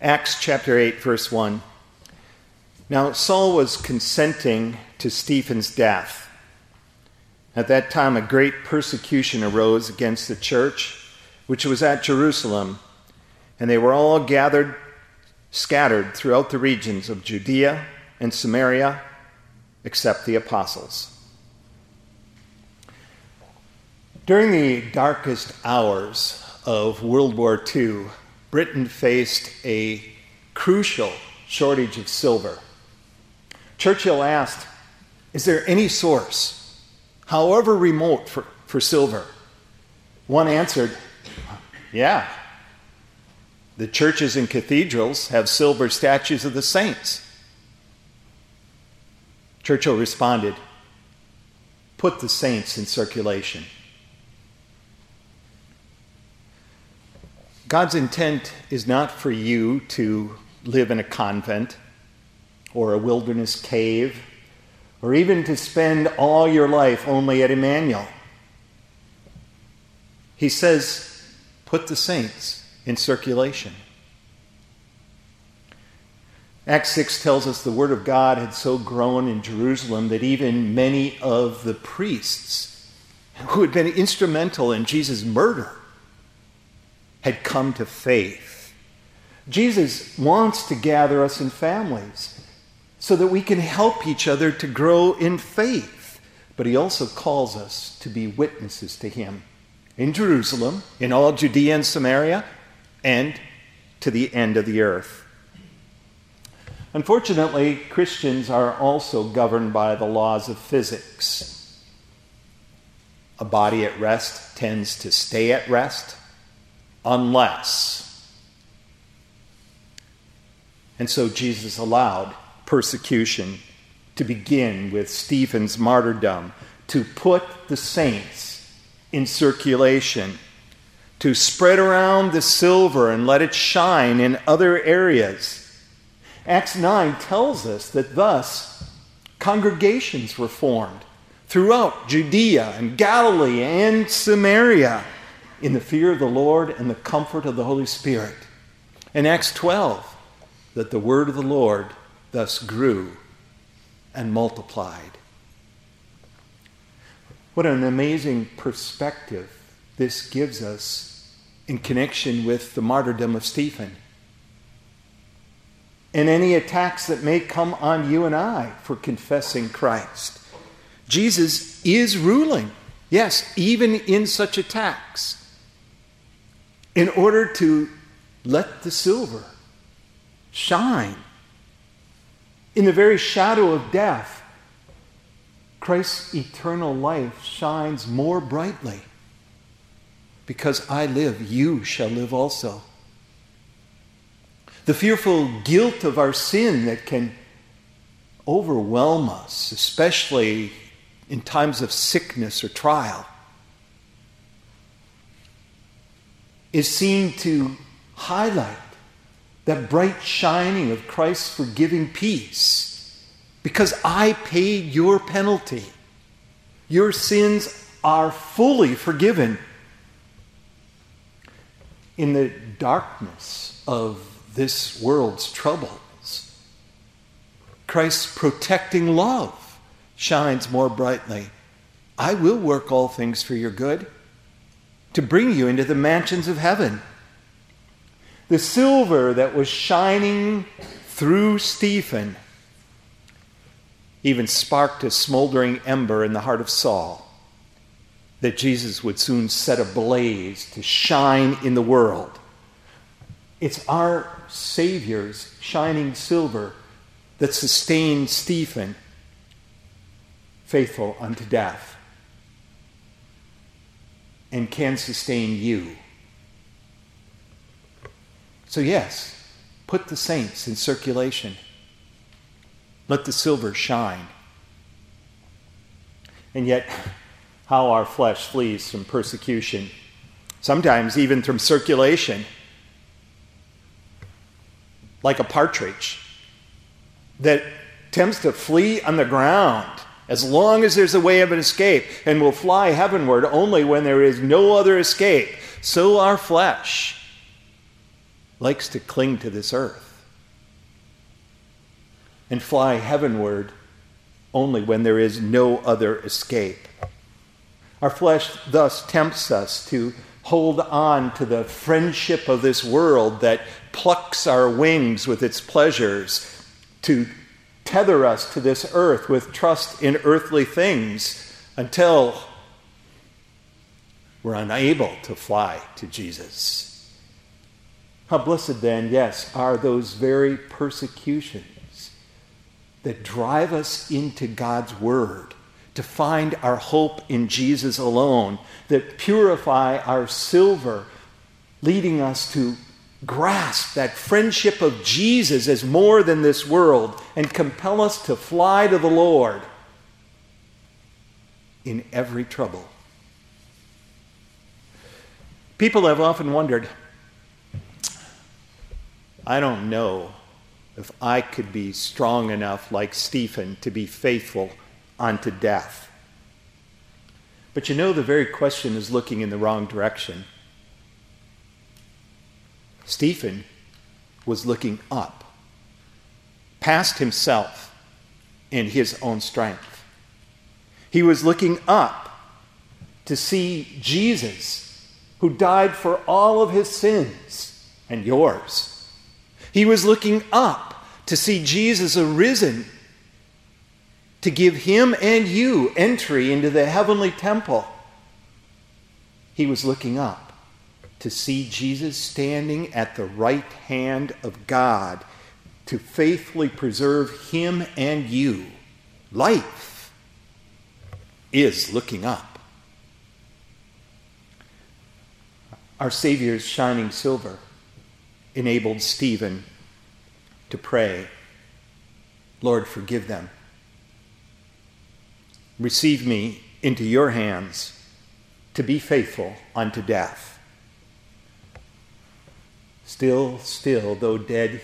Acts chapter 8, verse 1. Now, Saul was consenting to Stephen's death. At that time, a great persecution arose against the church, which was at Jerusalem, and they were all gathered, scattered throughout the regions of Judea and Samaria, except the apostles. During the darkest hours of World War II, Britain faced a crucial shortage of silver. Churchill asked, Is there any source, however remote, for, for silver? One answered, Yeah. The churches and cathedrals have silver statues of the saints. Churchill responded, Put the saints in circulation. God's intent is not for you to live in a convent or a wilderness cave or even to spend all your life only at Emmanuel. He says, put the saints in circulation. Acts 6 tells us the Word of God had so grown in Jerusalem that even many of the priests who had been instrumental in Jesus' murder had come to faith. Jesus wants to gather us in families so that we can help each other to grow in faith. But he also calls us to be witnesses to him in Jerusalem, in all Judea and Samaria, and to the end of the earth. Unfortunately, Christians are also governed by the laws of physics. A body at rest tends to stay at rest unless. And so Jesus allowed persecution to begin with Stephen's martyrdom, to put the saints in circulation, to spread around the silver and let it shine in other areas. Acts 9 tells us that thus congregations were formed throughout Judea and Galilee and Samaria in the fear of the Lord and the comfort of the Holy Spirit. In Acts 12, that the word of the Lord thus grew and multiplied. What an amazing perspective this gives us in connection with the martyrdom of Stephen. And any attacks that may come on you and I for confessing Christ. Jesus is ruling, yes, even in such attacks in order to let the silver shine. In the very shadow of death, Christ's eternal life shines more brightly. Because I live, you shall live also. The fearful guilt of our sin that can overwhelm us, especially in times of sickness or trial, is seen to highlight that bright shining of Christ's forgiving peace because I paid your penalty. Your sins are fully forgiven. In the darkness of this world's troubles, Christ's protecting love shines more brightly. I will work all things for your good to bring you into the mansions of heaven. The silver that was shining through Stephen even sparked a smoldering ember in the heart of Saul that Jesus would soon set ablaze to shine in the world. It's our Savior's shining silver that sustained Stephen faithful unto death and can sustain you. So, yes, put the saints in circulation. Let the silver shine. And yet, how our flesh flees from persecution, sometimes even from circulation, like a partridge that attempts to flee on the ground as long as there's a way of an escape, and will fly heavenward only when there is no other escape. So our flesh likes to cling to this earth and fly heavenward only when there is no other escape. Our flesh thus tempts us to hold on to the friendship of this world that plucks our wings with its pleasures, to tether us to this earth with trust in earthly things until we're unable to fly to Jesus. How blessed then, yes, are those very persecutions that drive us into God's Word to find our hope in Jesus alone, that purify our silver, leading us to grasp that friendship of Jesus as more than this world and compel us to fly to the Lord in every trouble. People have often wondered I don't know if I could be strong enough like Stephen to be faithful unto death. But you know, the very question is looking in the wrong direction. Stephen was looking up, past himself and his own strength. He was looking up to see Jesus, who died for all of his sins and yours. He was looking up to see Jesus arisen to give him and you entry into the heavenly temple. He was looking up to see Jesus standing at the right hand of God to faithfully preserve him and you. Life is looking up. Our Savior's shining silver enabled Stephen to pray, Lord, forgive them receive me into your hands to be faithful unto death. Still, still, though dead,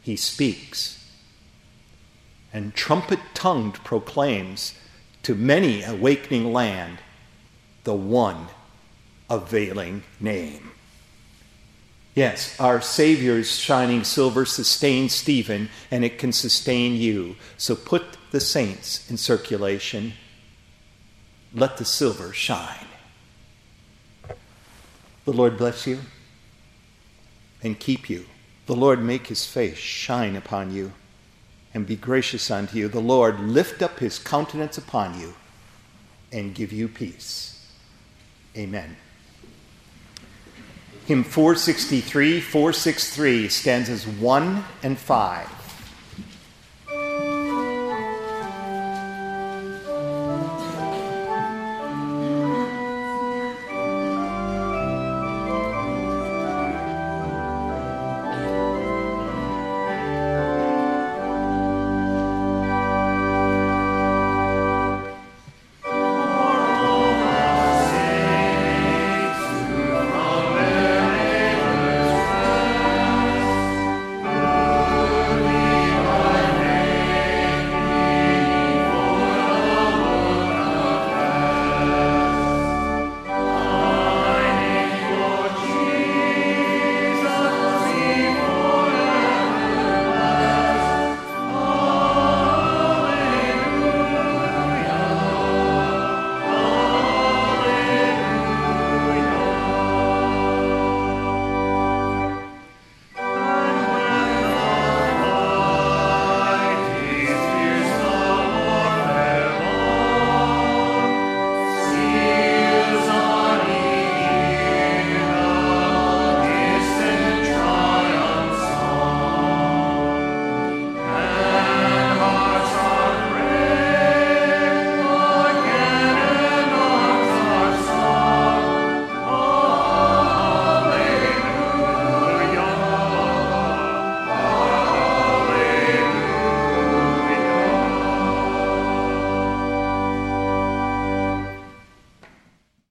he speaks, and trumpet tongued proclaims to many awakening land the one availing name. Yes, our Savior's shining silver sustains Stephen, and it can sustain you. So put the saints in circulation. Let the silver shine. The Lord bless you and keep you. The Lord make his face shine upon you and be gracious unto you. The Lord lift up his countenance upon you and give you peace. Amen. Hymn 463, 463 stanzas 1 and 5.